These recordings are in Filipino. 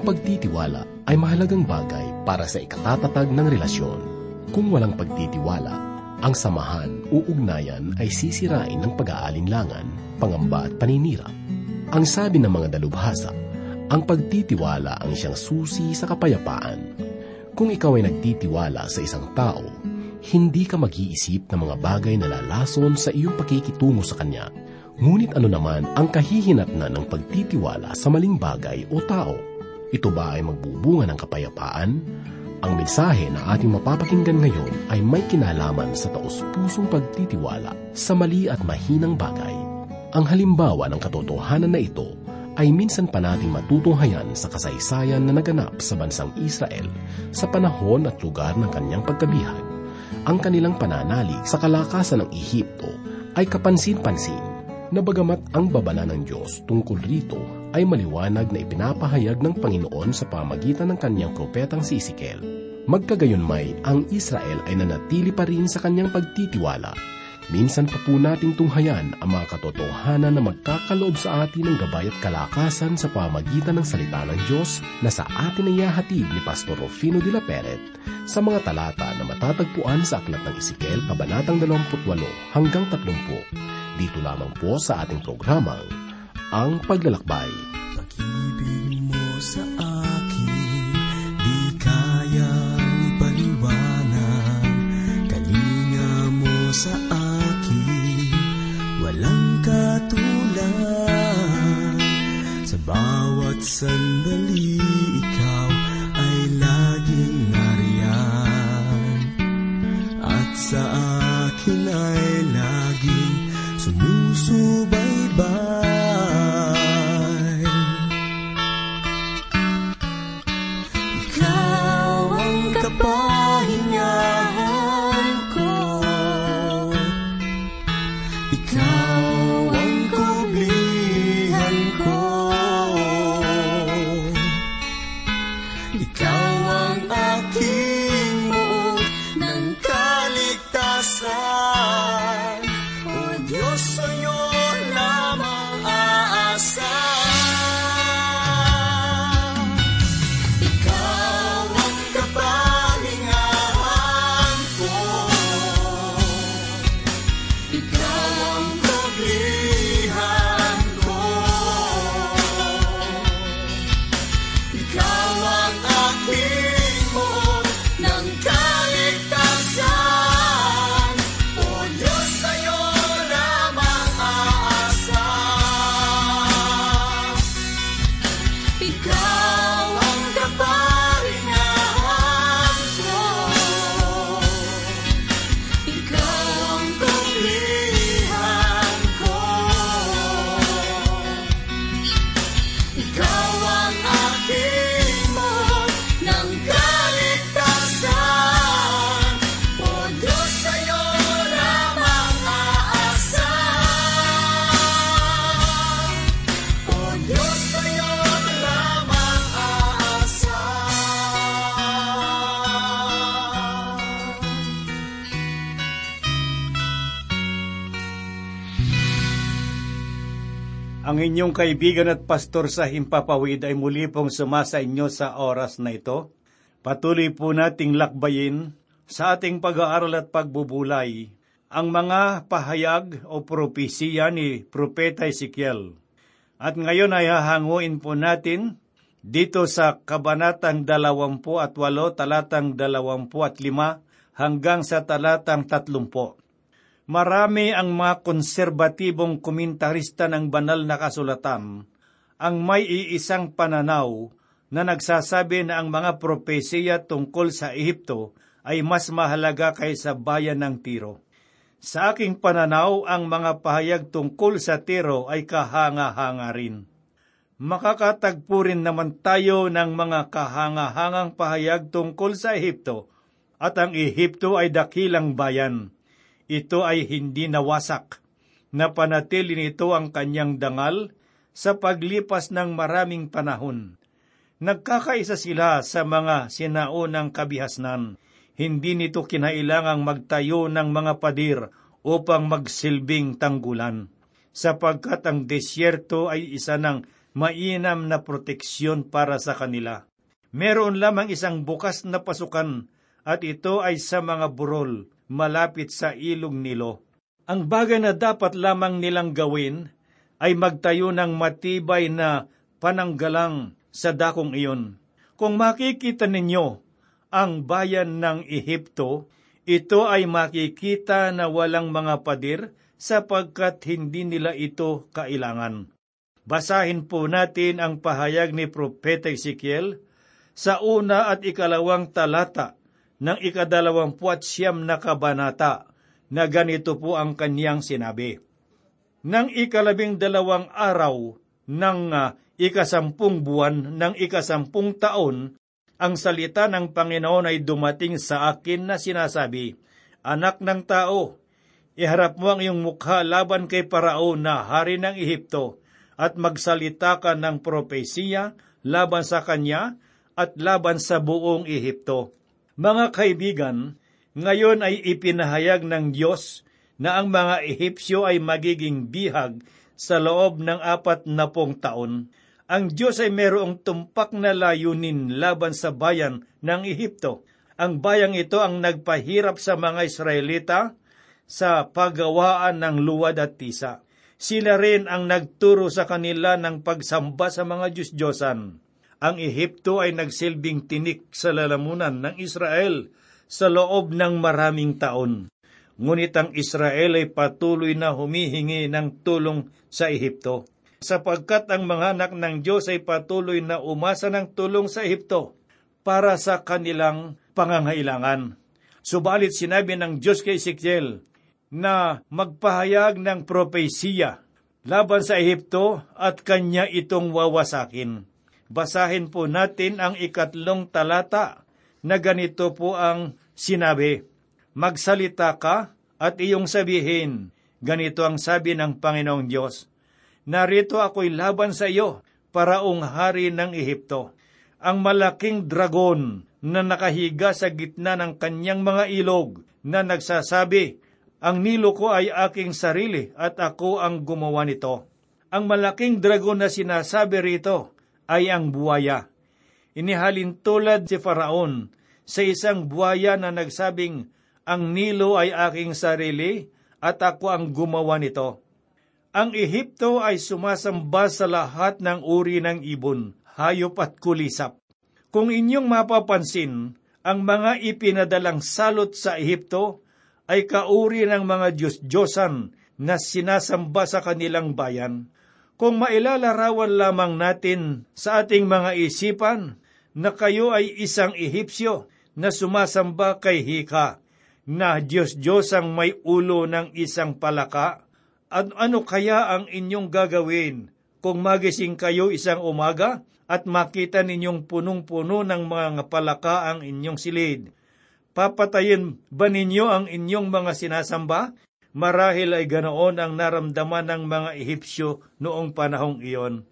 Ang pagtitiwala ay mahalagang bagay para sa ikatatatag ng relasyon. Kung walang pagtitiwala, ang samahan o ugnayan ay sisirain ng pag-aalinlangan, pangamba at paninira. Ang sabi ng mga dalubhasa, ang pagtitiwala ang siyang susi sa kapayapaan. Kung ikaw ay nagtitiwala sa isang tao, hindi ka mag-iisip ng mga bagay na lalason sa iyong pakikitungo sa kanya. Ngunit ano naman ang kahihinatnan ng pagtitiwala sa maling bagay o tao? Ito ba ay magbubunga ng kapayapaan? Ang mensahe na ating mapapakinggan ngayon ay may kinalaman sa taos-pusong pagtitiwala sa mali at mahinang bagay. Ang halimbawa ng katotohanan na ito ay minsan pa nating matutunghayan sa kasaysayan na naganap sa bansang Israel sa panahon at lugar ng kanyang pagkabihag ang kanilang pananalig sa kalakasan ng Ehipto ay kapansin-pansin na bagamat ang babala ng Diyos tungkol rito ay maliwanag na ipinapahayag ng Panginoon sa pamagitan ng kanyang propetang si Ezekiel. Magkagayon may, ang Israel ay nanatili pa rin sa kanyang pagtitiwala. Minsan pa po nating tunghayan ang mga katotohanan na magkakaloob sa atin ng gabay at kalakasan sa pamagitan ng salita ng Diyos na sa atin ay yahatid ni Pastor Rufino de la Peret sa mga talata na matatagpuan sa Aklat ng Ezekiel, Kabanatang 28 hanggang 30. Dito lamang po sa ating programang, Ang Paglalakbay. Pag-ibig mo sa akin, di kayang ipaliwanag. Kalinga mo sa akin, walang katulad. Sa bawat sandali, Ang inyong kaibigan at pastor sa Himpapawid ay muli pong sumasa inyo sa oras na ito. Patuloy po nating lakbayin sa ating pag-aaral at pagbubulay ang mga pahayag o propesiya ni Propeta Ezekiel. At ngayon ay hahanguin po natin dito sa Kabanatang 28, talatang 25 hanggang sa talatang 30. Marami ang mga konserbatibong komentarista ng banal na kasulatan ang may iisang pananaw na nagsasabi na ang mga propesiya tungkol sa Ehipto ay mas mahalaga kaysa bayan ng Tiro. Sa aking pananaw, ang mga pahayag tungkol sa Tiro ay kahanga-hanga rin. Makakatagpo rin naman tayo ng mga kahanga-hangang pahayag tungkol sa Ehipto at ang Ehipto ay dakilang bayan ito ay hindi nawasak. Napanatili nito ang kanyang dangal sa paglipas ng maraming panahon. Nagkakaisa sila sa mga sinaunang kabihasnan. Hindi nito kinailangang magtayo ng mga padir upang magsilbing tanggulan, sapagkat ang desyerto ay isa ng mainam na proteksyon para sa kanila. Meron lamang isang bukas na pasukan at ito ay sa mga burol malapit sa ilog Nilo. Ang bagay na dapat lamang nilang gawin ay magtayo ng matibay na pananggalang sa dakong iyon. Kung makikita ninyo ang bayan ng Ehipto, ito ay makikita na walang mga padir sapagkat hindi nila ito kailangan. Basahin po natin ang pahayag ni Propeta Ezekiel sa una at ikalawang talata ng ikadalawampuat siyam na kabanata na ganito po ang kanyang sinabi. Nang ikalabing dalawang araw ng uh, ikasampung buwan ng ikasampung taon, ang salita ng Panginoon ay dumating sa akin na sinasabi, Anak ng tao, iharap mo ang iyong mukha laban kay Parao na hari ng Ehipto, at magsalita ka ng propesiya laban sa kanya at laban sa buong Ehipto. Mga kaibigan, ngayon ay ipinahayag ng Diyos na ang mga Ehipsyo ay magiging bihag sa loob ng apat na pong taon. Ang Diyos ay mayroong tumpak na layunin laban sa bayan ng Ehipto. Ang bayang ito ang nagpahirap sa mga Israelita sa paggawaan ng luwad at tisa. Sila rin ang nagturo sa kanila ng pagsamba sa mga Diyos-Diyosan ang Ehipto ay nagsilbing tinik sa lalamunan ng Israel sa loob ng maraming taon. Ngunit ang Israel ay patuloy na humihingi ng tulong sa Ehipto, sapagkat ang mga anak ng Diyos ay patuloy na umasa ng tulong sa Ehipto para sa kanilang pangangailangan. Subalit sinabi ng Diyos kay Ezekiel na magpahayag ng propesiya laban sa Ehipto at kanya itong wawasakin. Basahin po natin ang ikatlong talata na ganito po ang sinabi. Magsalita ka at iyong sabihin, ganito ang sabi ng Panginoong Diyos, Narito ako'y laban sa iyo, paraong hari ng Ehipto. Ang malaking dragon na nakahiga sa gitna ng kanyang mga ilog na nagsasabi, Ang nilo ko ay aking sarili at ako ang gumawa nito. Ang malaking dragon na sinasabi rito ay ang buwaya. Inihalin tulad si Faraon sa isang buwaya na nagsabing, ang Nilo ay aking sarili at ako ang gumawa nito. Ang Ehipto ay sumasamba sa lahat ng uri ng ibon, hayop at kulisap. Kung inyong mapapansin, ang mga ipinadalang salot sa Ehipto ay kauri ng mga Diyos-Diyosan na sinasamba sa kanilang bayan kung mailalarawan lamang natin sa ating mga isipan na kayo ay isang Ehipsyo na sumasamba kay Hika, na Diyos-Diyos ang may ulo ng isang palaka, at ano kaya ang inyong gagawin kung magising kayo isang umaga at makita ninyong punong-puno ng mga palaka ang inyong silid? Papatayin ba ninyo ang inyong mga sinasamba Marahil ay ganoon ang naramdaman ng mga Ehipsyo noong panahong iyon.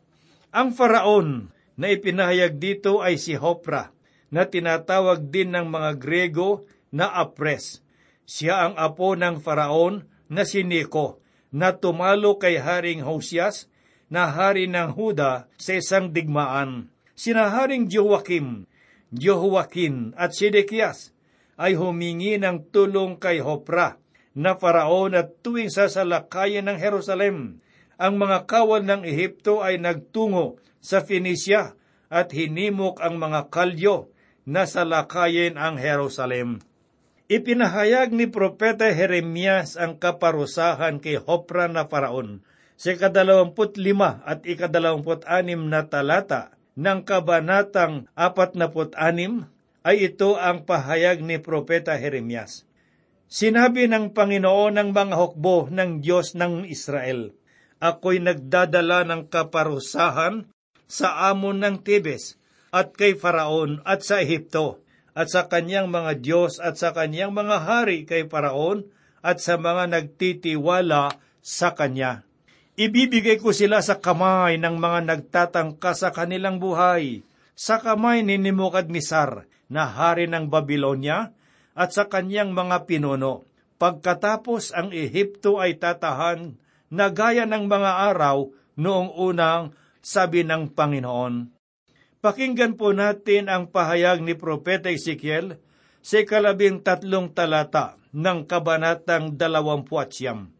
Ang faraon na ipinahayag dito ay si Hopra, na tinatawag din ng mga Grego na Apres. Siya ang apo ng faraon na si Nico, na tumalo kay Haring Hosias, na hari ng Huda sa isang digmaan. Sina Haring Joachim, Jehoiakim at Sidekias ay humingi ng tulong kay Hopra na Faraon at tuwing sasalakayin ng Jerusalem, ang mga kawal ng Ehipto ay nagtungo sa Phoenicia at hinimok ang mga kalyo na salakayin ang Jerusalem. Ipinahayag ni Propeta Jeremias ang kaparusahan kay Hopra na Faraon sa ikadalawamput lima at ikadalawamput anim na talata ng kabanatang apat naput anim ay ito ang pahayag ni Propeta Jeremias. Sinabi ng Panginoon ng mga hukbo ng Diyos ng Israel, Ako'y nagdadala ng kaparusahan sa amon ng Tibes at kay Faraon at sa Ehipto at sa kanyang mga Diyos at sa kanyang mga hari kay Faraon at sa mga nagtitiwala sa kanya. Ibibigay ko sila sa kamay ng mga nagtatangka sa kanilang buhay, sa kamay ni Nimukadnesar na hari ng Babylonia, at sa kanyang mga pinuno. Pagkatapos ang Ehipto ay tatahan na gaya ng mga araw noong unang sabi ng Panginoon. Pakinggan po natin ang pahayag ni Propeta Ezekiel sa ikalabing tatlong talata ng kabanatang dalawampuat siyam.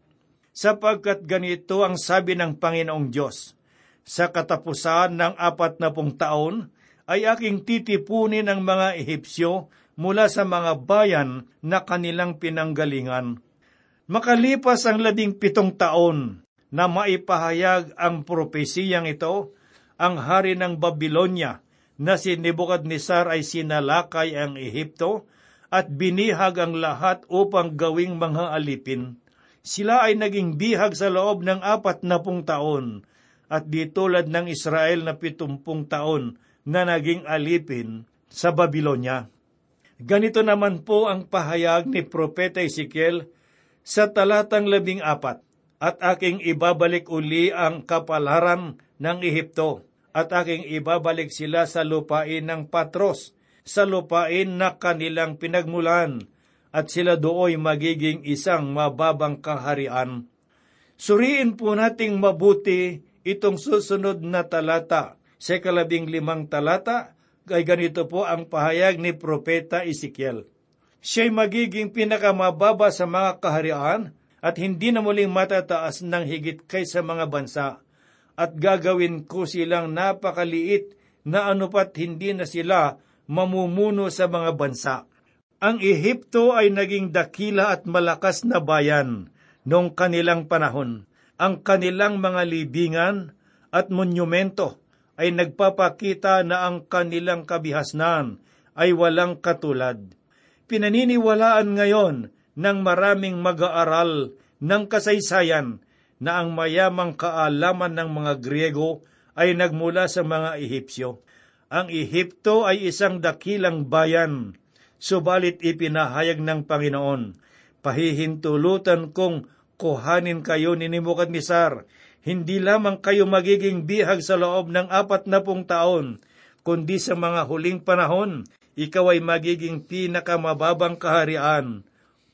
Sapagkat ganito ang sabi ng Panginoong Diyos, sa katapusan ng apat na pong taon, ay aking titipunin ang mga Ehipsyo mula sa mga bayan na kanilang pinanggalingan. Makalipas ang labing pitong taon na maipahayag ang propesiyang ito, ang hari ng Babylonia na si Nebuchadnezzar ay sinalakay ang Ehipto at binihag ang lahat upang gawing mga alipin. Sila ay naging bihag sa loob ng apat na pung taon at di tulad ng Israel na pitumpung taon na naging alipin sa Babylonia. Ganito naman po ang pahayag ni Propeta Ezekiel sa talatang labing apat, at aking ibabalik uli ang kapalaran ng Ehipto at aking ibabalik sila sa lupain ng Patros, sa lupain na kanilang pinagmulan, at sila dooy magiging isang mababang kaharian. Suriin po nating mabuti itong susunod na talata. Sa kalabing limang talata, ay ganito po ang pahayag ni Propeta Ezekiel. Siya'y magiging pinakamababa sa mga kaharian at hindi na muling matataas ng higit kaysa mga bansa at gagawin ko silang napakaliit na anupat hindi na sila mamumuno sa mga bansa. Ang Ehipto ay naging dakila at malakas na bayan noong kanilang panahon. Ang kanilang mga libingan at monumento ay nagpapakita na ang kanilang kabihasnan ay walang katulad. Pinaniniwalaan ngayon ng maraming mag-aaral ng kasaysayan na ang mayamang kaalaman ng mga Griego ay nagmula sa mga Ehipsyo. Ang Ehipto ay isang dakilang bayan, subalit ipinahayag ng Panginoon, pahihintulutan kong kuhanin kayo ni Nebuchadnezzar, hindi lamang kayo magiging bihag sa loob ng apat na pung taon, kundi sa mga huling panahon, ikaw ay magiging pinakamababang kaharian.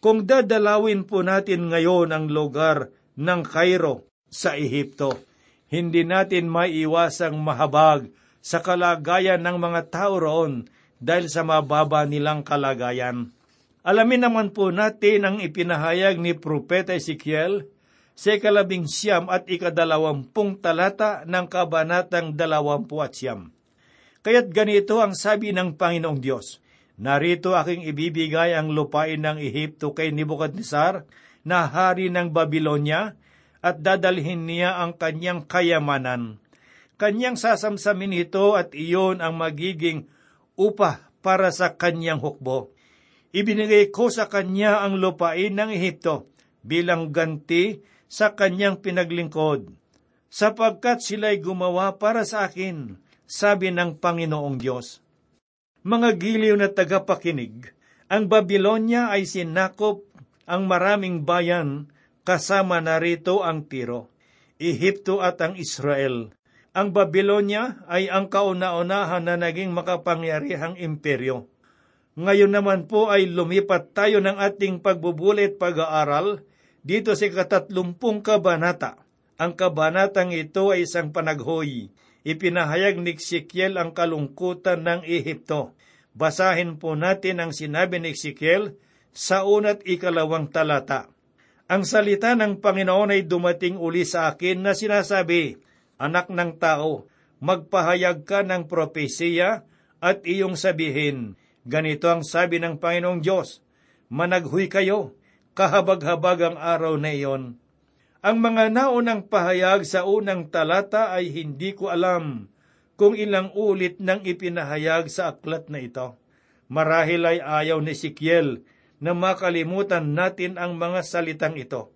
Kung dadalawin po natin ngayon ang lugar ng Cairo sa Ehipto. Hindi natin maiiwasang mahabag sa kalagayan ng mga tao roon dahil sa mababa nilang kalagayan. Alamin naman po natin ang ipinahayag ni Propeta Ezekiel sa ikalabing siyam at ikadalawampung talata ng kabanatang dalawampu at siyam. Kaya't ganito ang sabi ng Panginoong Diyos, Narito aking ibibigay ang lupain ng Ehipto kay Nebuchadnezzar na hari ng Babylonia at dadalhin niya ang kanyang kayamanan. Kanyang sasamsamin ito at iyon ang magiging upa para sa kanyang hukbo. Ibinigay ko sa kanya ang lupain ng Ehipto bilang ganti sa kanyang pinaglingkod, sapagkat sila'y gumawa para sa akin, sabi ng Panginoong Diyos. Mga giliw na tagapakinig, ang Babylonia ay sinakop ang maraming bayan, kasama na rito ang Tiro, Ehipto at ang Israel. Ang Babylonia ay ang kauna-unahan na naging makapangyarihang imperyo. Ngayon naman po ay lumipat tayo ng ating pagbubulit pag-aaral dito sa katatlumpung kabanata. Ang kabanatang ito ay isang panaghoy. Ipinahayag ni Ezekiel ang kalungkutan ng Ehipto. Basahin po natin ang sinabi ni Ezekiel sa unat ikalawang talata. Ang salita ng Panginoon ay dumating uli sa akin na sinasabi, Anak ng tao, magpahayag ka ng propesiya at iyong sabihin, ganito ang sabi ng Panginoong Diyos, managhuy kayo, kahabag-habag ang araw na iyon. Ang mga naunang pahayag sa unang talata ay hindi ko alam kung ilang ulit nang ipinahayag sa aklat na ito. Marahil ay ayaw ni Sikiel na makalimutan natin ang mga salitang ito.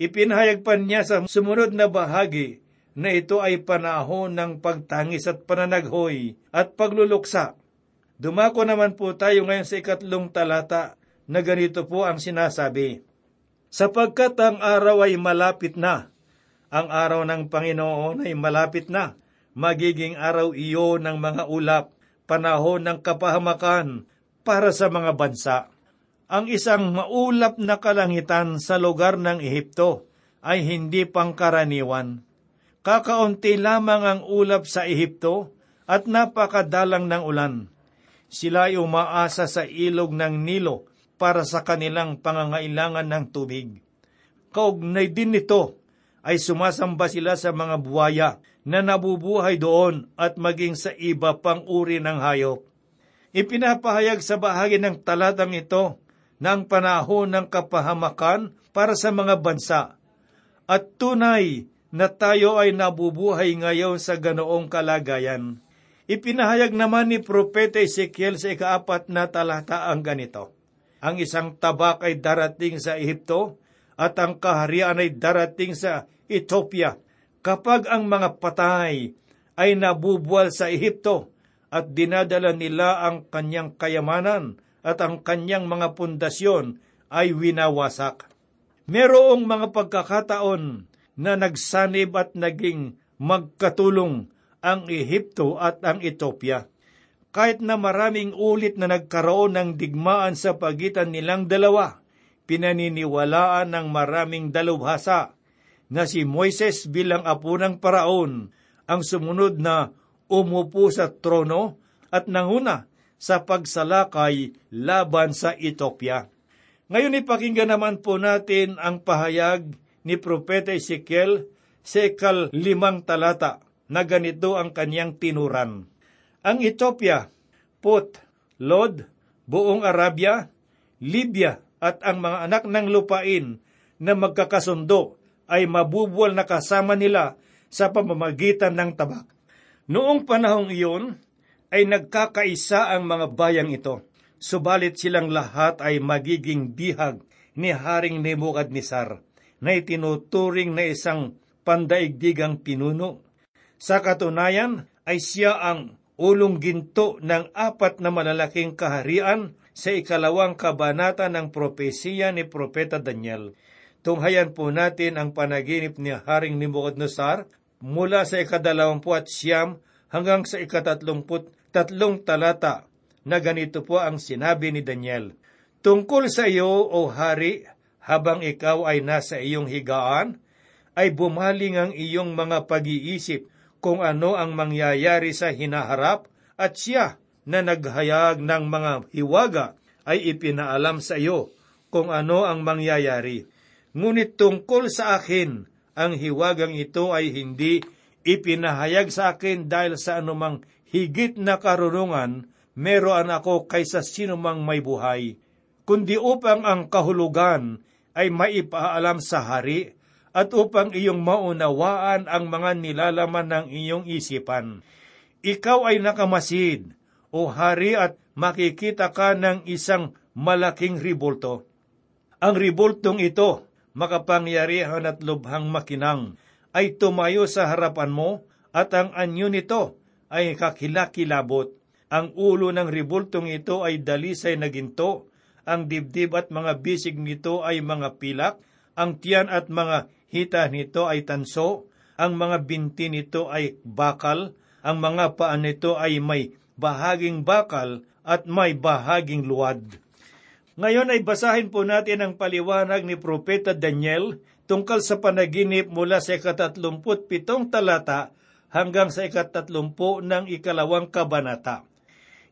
Ipinahayag pa niya sa sumunod na bahagi na ito ay panahon ng pagtangis at pananaghoy at pagluluksa. Dumako naman po tayo ngayon sa ikatlong talata na ganito po ang sinasabi. Sapagkat ang araw ay malapit na, ang araw ng Panginoon ay malapit na, magiging araw iyon ng mga ulap, panahon ng kapahamakan para sa mga bansa ang isang maulap na kalangitan sa lugar ng Ehipto ay hindi pangkaraniwan. Kakaunti lamang ang ulap sa Ehipto at napakadalang ng ulan. Sila ay umaasa sa ilog ng Nilo para sa kanilang pangangailangan ng tubig. Kaugnay din nito ay sumasamba sila sa mga buwaya na nabubuhay doon at maging sa iba pang uri ng hayop. Ipinapahayag sa bahagi ng talatang ito na ang panahon ng kapahamakan para sa mga bansa. At tunay na tayo ay nabubuhay ngayon sa ganoong kalagayan. Ipinahayag naman ni Propeta Ezekiel sa ikaapat na talata ang ganito. Ang isang tabak ay darating sa Ehipto at ang kaharian ay darating sa Ethiopia. Kapag ang mga patay ay nabubuwal sa Ehipto, at dinadala nila ang kanyang kayamanan at ang kanyang mga pundasyon ay winawasak. Merong mga pagkakataon na nagsanib at naging magkatulong ang Ehipto at ang Ethiopia. Kahit na maraming ulit na nagkaroon ng digmaan sa pagitan nilang dalawa, pinaniniwalaan ng maraming dalubhasa na si Moises bilang apo ng paraon ang sumunod na umupo sa trono at nanguna sa pagsalakay laban sa Ethiopia. Ngayon ipakinggan naman po natin ang pahayag ni Propeta Ezekiel sa ikal limang talata na ganito ang kanyang tinuran. Ang Ethiopia, Put, Lod, buong Arabia, Libya at ang mga anak ng lupain na magkakasundo ay mabubuwal na kasama nila sa pamamagitan ng tabak. Noong panahong iyon ay nagkakaisa ang mga bayang ito, subalit silang lahat ay magiging bihag ni Haring Nebukadnesar na itinuturing na isang pandaigdigang pinuno. Sa katunayan ay siya ang ulong ginto ng apat na malalaking kaharian sa ikalawang kabanata ng propesiya ni Propeta Daniel. Tunghayan po natin ang panaginip ni Haring Nebuchadnezzar mula sa ikadalawampu siyam hanggang sa ikatatlumput tatlong talata na ganito po ang sinabi ni Daniel. Tungkol sa iyo, O Hari, habang ikaw ay nasa iyong higaan, ay bumaling ang iyong mga pag-iisip kung ano ang mangyayari sa hinaharap at siya na naghayag ng mga hiwaga ay ipinaalam sa iyo kung ano ang mangyayari. Ngunit tungkol sa akin, ang hiwagang ito ay hindi ipinahayag sa akin dahil sa anumang higit na karunungan meron ako kaysa sinumang may buhay, kundi upang ang kahulugan ay maipaalam sa hari at upang iyong maunawaan ang mga nilalaman ng iyong isipan. Ikaw ay nakamasid, o hari, at makikita ka ng isang malaking ribulto. Ang ribultong ito makapangyarihan at lubhang makinang, ay tumayo sa harapan mo at ang anyo nito ay kakilakilabot. Ang ulo ng ribultong ito ay dalisay na ginto, ang dibdib at mga bisig nito ay mga pilak, ang tiyan at mga hita nito ay tanso, ang mga binti nito ay bakal, ang mga paa nito ay may bahaging bakal at may bahaging luwad. Ngayon ay basahin po natin ang paliwanag ni Propeta Daniel tungkol sa panaginip mula sa ikatatlumput pitong talata hanggang sa ikatatlumpu ng ikalawang kabanata.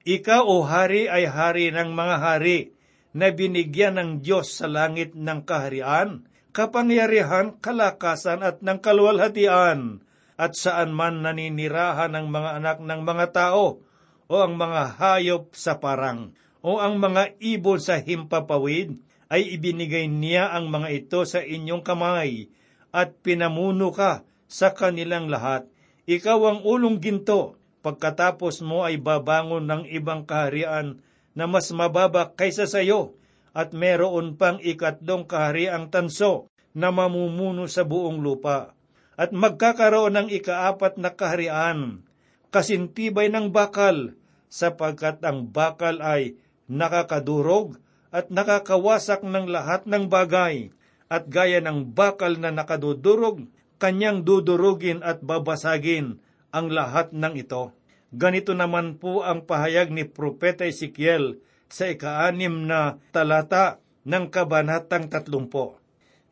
Ikaw, o hari, ay hari ng mga hari na binigyan ng Diyos sa langit ng kaharian, kapangyarihan, kalakasan at ng kaluwalhatian, at saan man naninirahan ng mga anak ng mga tao, o ang mga hayop sa parang o ang mga ibon sa himpapawid, ay ibinigay niya ang mga ito sa inyong kamay, at pinamuno ka sa kanilang lahat. Ikaw ang ulong ginto, pagkatapos mo ay babangon ng ibang kaharian na mas mababa kaysa sa iyo, at meron pang ikatlong kahariang tanso na mamumuno sa buong lupa. At magkakaroon ng ikaapat na kaharian, kasintibay ng bakal, sapagkat ang bakal ay nakakadurog at nakakawasak ng lahat ng bagay, at gaya ng bakal na nakadudurog, kanyang dudurugin at babasagin ang lahat ng ito. Ganito naman po ang pahayag ni Propeta Ezekiel sa ikaanim na talata ng Kabanatang Tatlumpo.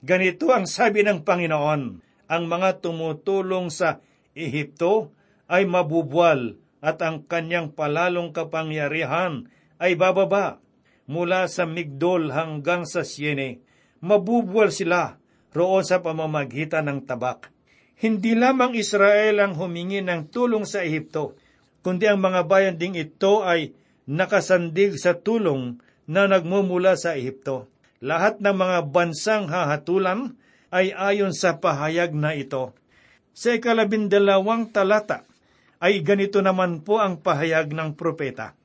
Ganito ang sabi ng Panginoon, ang mga tumutulong sa Ehipto ay mabubuwal at ang kanyang palalong kapangyarihan ay bababa mula sa Migdol hanggang sa Siene. Mabubuwal sila roon sa pamamagitan ng tabak. Hindi lamang Israel ang humingi ng tulong sa Ehipto, kundi ang mga bayan ding ito ay nakasandig sa tulong na nagmumula sa Ehipto. Lahat ng mga bansang hahatulan ay ayon sa pahayag na ito. Sa ikalabindalawang talata ay ganito naman po ang pahayag ng propeta.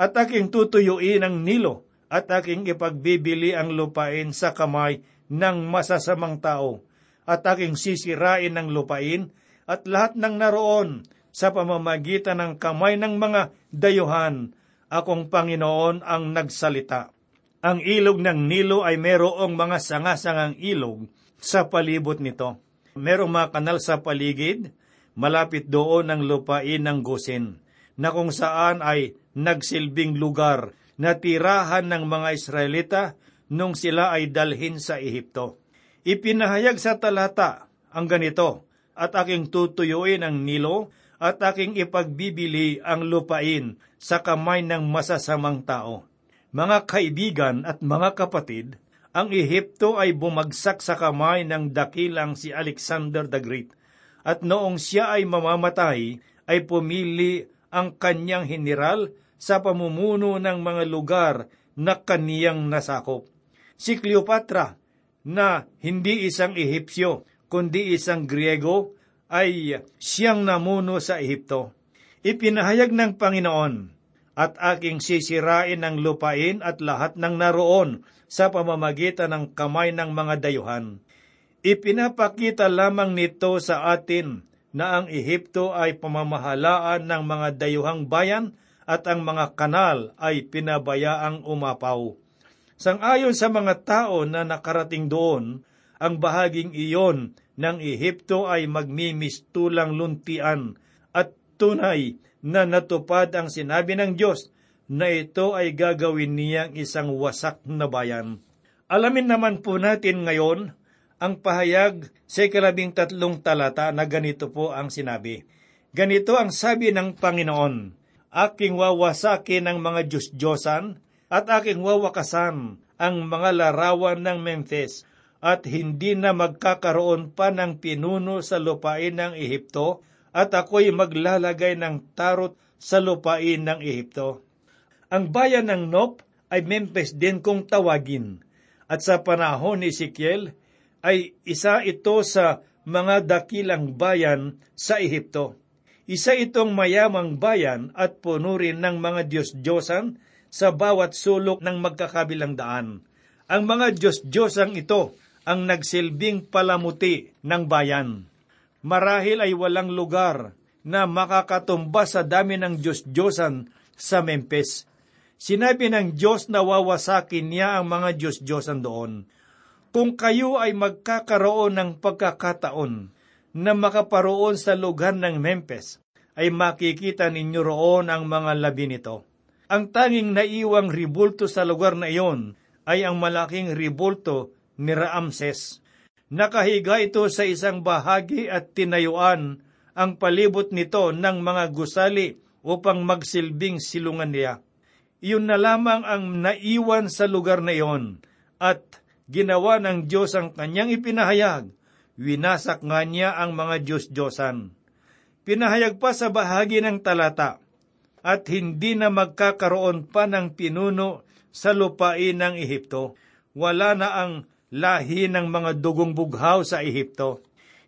At aking tutuyuin ang Nilo at aking ipagbibili ang lupain sa kamay ng masasamang tao at aking sisirain ng lupain at lahat ng naroon sa pamamagitan ng kamay ng mga dayuhan. Akong Panginoon ang nagsalita. Ang ilog ng Nilo ay merong mga sangasangang ilog sa palibot nito. Merong mga kanal sa paligid, malapit doon ang lupain ng Gosen, na kung saan ay nagsilbing lugar na tirahan ng mga Israelita nung sila ay dalhin sa Ehipto. Ipinahayag sa talata ang ganito, at aking tutuyuin ang Nilo at aking ipagbibili ang lupain sa kamay ng masasamang tao. Mga kaibigan at mga kapatid, ang Ehipto ay bumagsak sa kamay ng dakilang si Alexander the Great, at noong siya ay mamamatay, ay pumili ang kanyang general sa pamumuno ng mga lugar na kaniyang nasakop. Si Cleopatra, na hindi isang Ehipsyo, kundi isang Griego, ay siyang namuno sa Ehipto. Ipinahayag ng Panginoon, at aking sisirain ang lupain at lahat ng naroon sa pamamagitan ng kamay ng mga dayuhan. Ipinapakita lamang nito sa atin na ang Ehipto ay pamamahalaan ng mga dayuhang bayan at ang mga kanal ay pinabayaang umapaw. Sangayon sa mga tao na nakarating doon, ang bahaging iyon ng Ehipto ay magmimistulang luntian at tunay na natupad ang sinabi ng Diyos na ito ay gagawin niyang isang wasak na bayan. Alamin naman po natin ngayon ang pahayag sa ikalabing tatlong talata na ganito po ang sinabi. Ganito ang sabi ng Panginoon, Aking wawasakin ang mga Diyos-Diyosan at aking wawakasan ang mga larawan ng Memphis at hindi na magkakaroon pa ng pinuno sa lupain ng Ehipto at ako'y maglalagay ng tarot sa lupain ng Ehipto. Ang bayan ng Nop ay Memphis din kung tawagin. At sa panahon ni Ezekiel ay isa ito sa mga dakilang bayan sa Ehipto. Isa itong mayamang bayan at puno rin ng mga Diyos-Diyosan sa bawat sulok ng magkakabilang daan. Ang mga Diyos-Diyosang ito ang nagsilbing palamuti ng bayan. Marahil ay walang lugar na makakatumba sa dami ng Diyos-Diyosan sa Memphis. Sinabi ng Diyos na wawasakin niya ang mga Diyos-Diyosan doon. Kung kayo ay magkakaroon ng pagkakataon na makaparoon sa lugar ng Memphis, ay makikita ninyo roon ang mga labi nito. Ang tanging naiwang ribulto sa lugar na iyon ay ang malaking ribulto ni Raamses. Nakahiga ito sa isang bahagi at tinayuan ang palibot nito ng mga gusali upang magsilbing silungan niya. Iyon na lamang ang naiwan sa lugar na iyon at ginawa ng Diyos ang kanyang ipinahayag. Winasak nga niya ang mga Diyos-Diyosan. Pinahayag pa sa bahagi ng talata, at hindi na magkakaroon pa ng pinuno sa lupain ng Ehipto. Wala na ang lahi ng mga dugong bughaw sa Ehipto.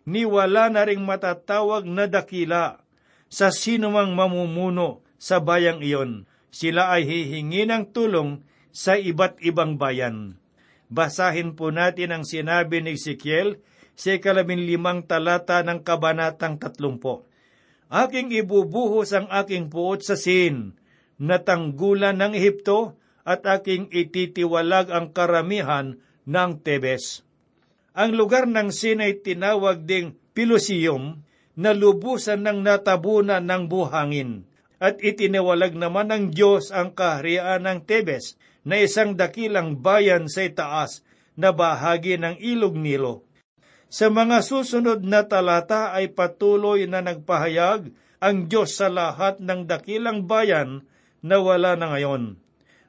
Ni wala na ring matatawag na dakila sa sinumang mamumuno sa bayang iyon. Sila ay hihingi ng tulong sa iba't ibang bayan. Basahin po natin ang sinabi ni Ezekiel sa ikalabing limang talata ng kabanatang tatlumpo. Aking ibubuhos ang aking puot sa sin, natanggulan ng Ehipto, at aking ititiwalag ang karamihan ng Tebes. Ang lugar ng Sin ay tinawag ding Pilosiyum na lubusan ng natabunan ng buhangin at itiniwalag naman ng Diyos ang kaharian ng Tebes na isang dakilang bayan sa itaas na bahagi ng ilog Nilo. Sa mga susunod na talata ay patuloy na nagpahayag ang Diyos sa lahat ng dakilang bayan na wala na ngayon.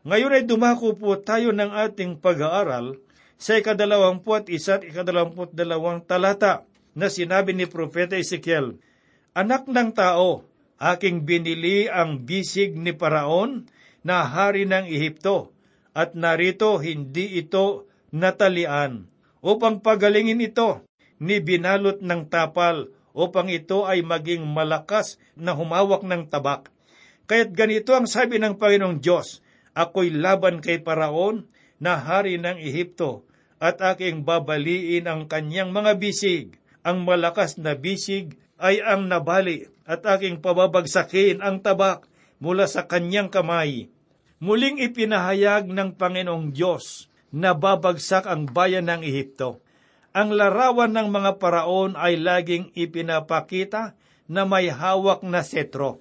Ngayon ay dumako po tayo ng ating pag-aaral sa ikadalawamput isa at ikadalawamput dalawang talata na sinabi ni Propeta Ezekiel, Anak ng tao, aking binili ang bisig ni Paraon na hari ng Ehipto, at narito hindi ito natalian, upang pagalingin ito ni binalot ng tapal, upang ito ay maging malakas na humawak ng tabak. Kaya't ganito ang sabi ng Panginoong Diyos, Ako'y laban kay Paraon na hari ng Ehipto, at aking babaliin ang kanyang mga bisig. Ang malakas na bisig ay ang nabali at aking pababagsakin ang tabak mula sa kanyang kamay. Muling ipinahayag ng Panginoong Diyos na babagsak ang bayan ng Ehipto. Ang larawan ng mga paraon ay laging ipinapakita na may hawak na setro.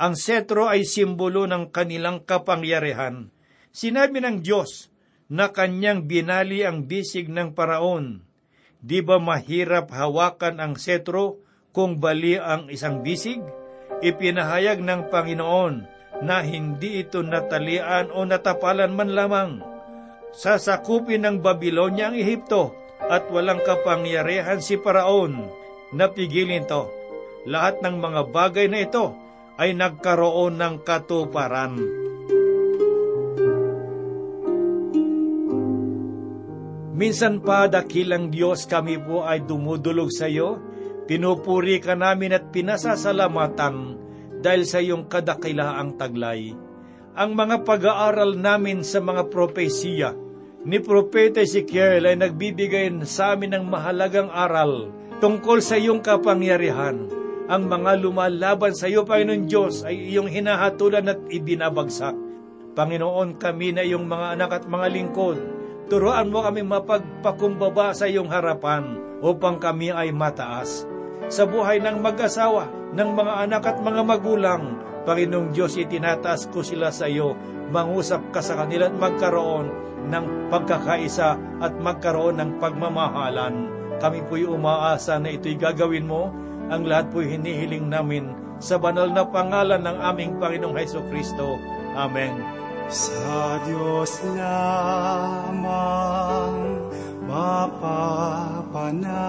Ang setro ay simbolo ng kanilang kapangyarihan. Sinabi ng Diyos na kanyang binali ang bisig ng paraon. Di ba mahirap hawakan ang setro kung bali ang isang bisig? Ipinahayag ng Panginoon na hindi ito natalian o natapalan man lamang. Sasakupin ng Babilonya ang Ehipto at walang kapangyarihan si Paraon na pigilin to. Lahat ng mga bagay na ito ay nagkaroon ng katuparan. Minsan pa, dakilang Diyos, kami po ay dumudulog sa iyo. Pinupuri ka namin at pinasasalamatan dahil sa iyong kadakilaang taglay. Ang mga pag-aaral namin sa mga propesiya ni Propeta Ezekiel ay nagbibigay sa amin ng mahalagang aral tungkol sa iyong kapangyarihan. Ang mga lumalaban sa iyo, Panginoon Diyos, ay iyong hinahatulan at ibinabagsak. Panginoon, kami na iyong mga anak at mga lingkod, Turuan mo kami mapagpakumbaba sa iyong harapan upang kami ay mataas. Sa buhay ng mag-asawa, ng mga anak at mga magulang, Panginoong Diyos, itinataas ko sila sa iyo. Mangusap ka sa kanila at magkaroon ng pagkakaisa at magkaroon ng pagmamahalan. Kami po'y umaasa na ito'y gagawin mo. Ang lahat po'y hinihiling namin sa banal na pangalan ng aming Panginoong Heso Kristo. Amen. Sa Diyos lamang mapapanata